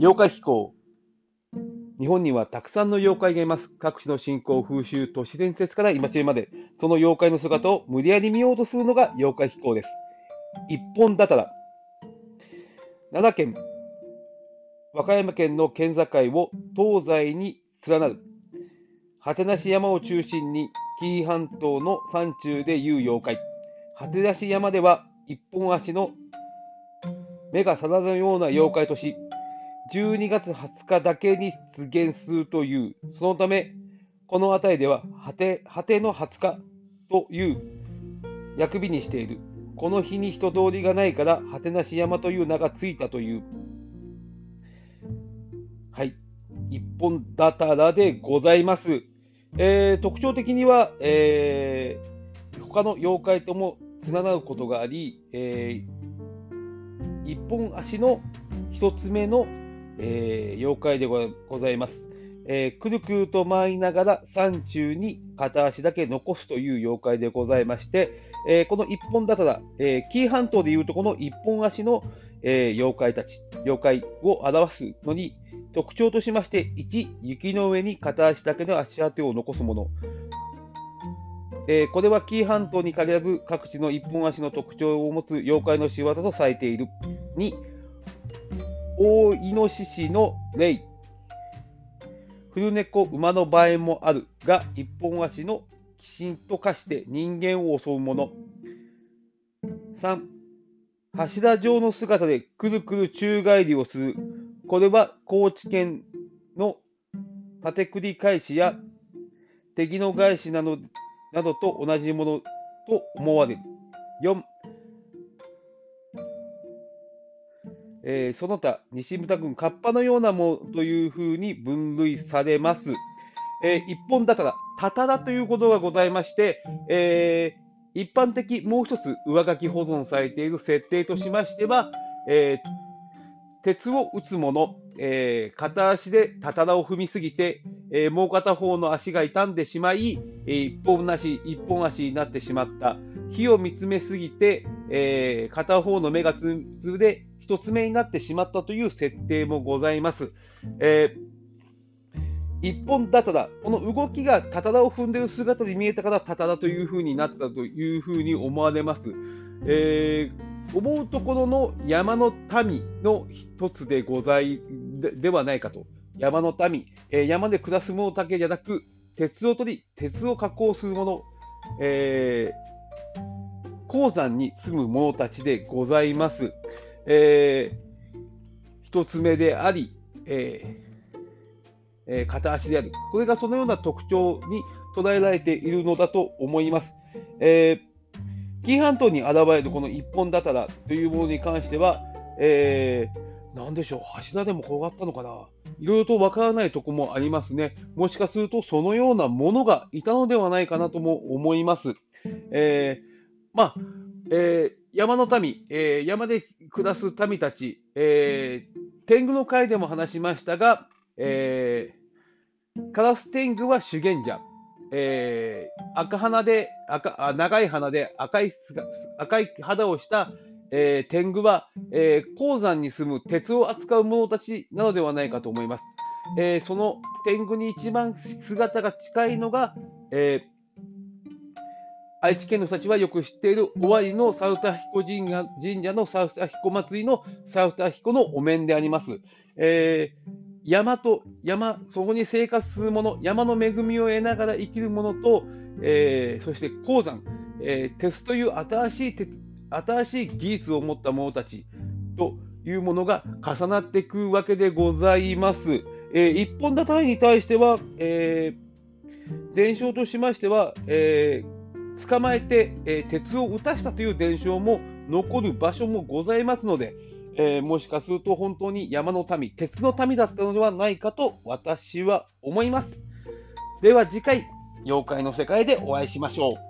妖怪飛行。日本にはたくさんの妖怪がいます。各地の信仰、風習、都市伝説から今知るまで、その妖怪の姿を無理やり見ようとするのが妖怪飛行です。一本だたら。奈良県、和歌山県の県境を東西に連なる、果てなし山を中心に紀伊半島の山中でいう妖怪。果てなし山では一本足の目が定のような妖怪とし、12月20日だけに出現するという、そのため、この辺りでは果て果ての20日という役日にしている。この日に人通りがないから、果てなし山という名がついたという。はい。一本だたらでございます。えー特徴的には、えー他の妖怪ともつながることがあり、えー一本足の一つ目の、えー妖怪でございます。えーくるくると回りながら山中に片足だけ残すという妖怪でございまして、えーこの一本だたら、え紀伊半島でいうとこの一本足の、え妖怪たち、妖怪を表すのに特徴としまして、1、雪の上に片足だけの足跡を残すもの。えーこれは紀伊半島に限らず各地の一本足の特徴を持つ妖怪の仕業とされている。2、大イノシシの霊。古猫、馬の場合もあるが、一本足の鬼神と化して人間を襲うもの。3、柱状の姿でくるくる宙返りをする。これは高知県の縦繰り返しや敵の返しなどなどと同じものと思われる。4、えー、その他、西牟田郡、河童のようなものというふうに分類されます。えー、一本ら、たたらということがございまして、えー、一般的、もう一つ上書き保存されている設定としましては、え鉄を打つ者、え片足でたたらを踏みすぎて、えもう片方の足が傷んでしまい、え一本足、一本足になってしまった。火を見つめすぎて、え片方の目がつぶで1つ目になってしまったという設定もございます。えー一本高田、この動きが高田を踏んでいる姿に見えたからただというふうになったというふうに思われます。えー、思うところの山の民の一つでございではないかと。山の民、えー、山で暮らす者だけじゃなく、鉄を取り、鉄を加工する者、えー、鉱山に住む者たちでございます。えー一つ目であり、えーえー片足である。これがそのような特徴に捉えられているのだと思います。えー紀伊半島に現れるこの一本だたらというものに関しては、えー、でしょう、柱でも転がったのかな。いろいろとわからないとこもありますね。もしかするとそのようなものがいたのではないかなとも思います。えーまあ、え山の民、えー山で暮らす民たち、えー天狗の会でも話しましたが、えーカラス天狗は修験者、えー赤鼻で赤長い鼻で赤い赤い肌をした、えー天狗は、えー鉱山に住む鉄を扱う者たちなのではないかと思います。えーその天狗に一番姿が近いのが、えー愛知県の人たちはよく知っている尾張のサウタ彦神社神社のサウタ彦祭りのサウタ彦のお面であります。えー山と山、そこに生活する者、山の恵みを得ながら生きる者と、えーそして鉱山、えー鉄という新しい鉄新しい技術を持った者たちというものが重なってくるわけでございます。えー一本立てに対しては、えー伝承としましては、えー捕まえて、えー鉄を打たしたという伝承も残る場所もございますので、えーもしかすると本当に山の民、鉄の民だったのではないかと私は思います。では次回、妖怪の世界でお会いしましょう。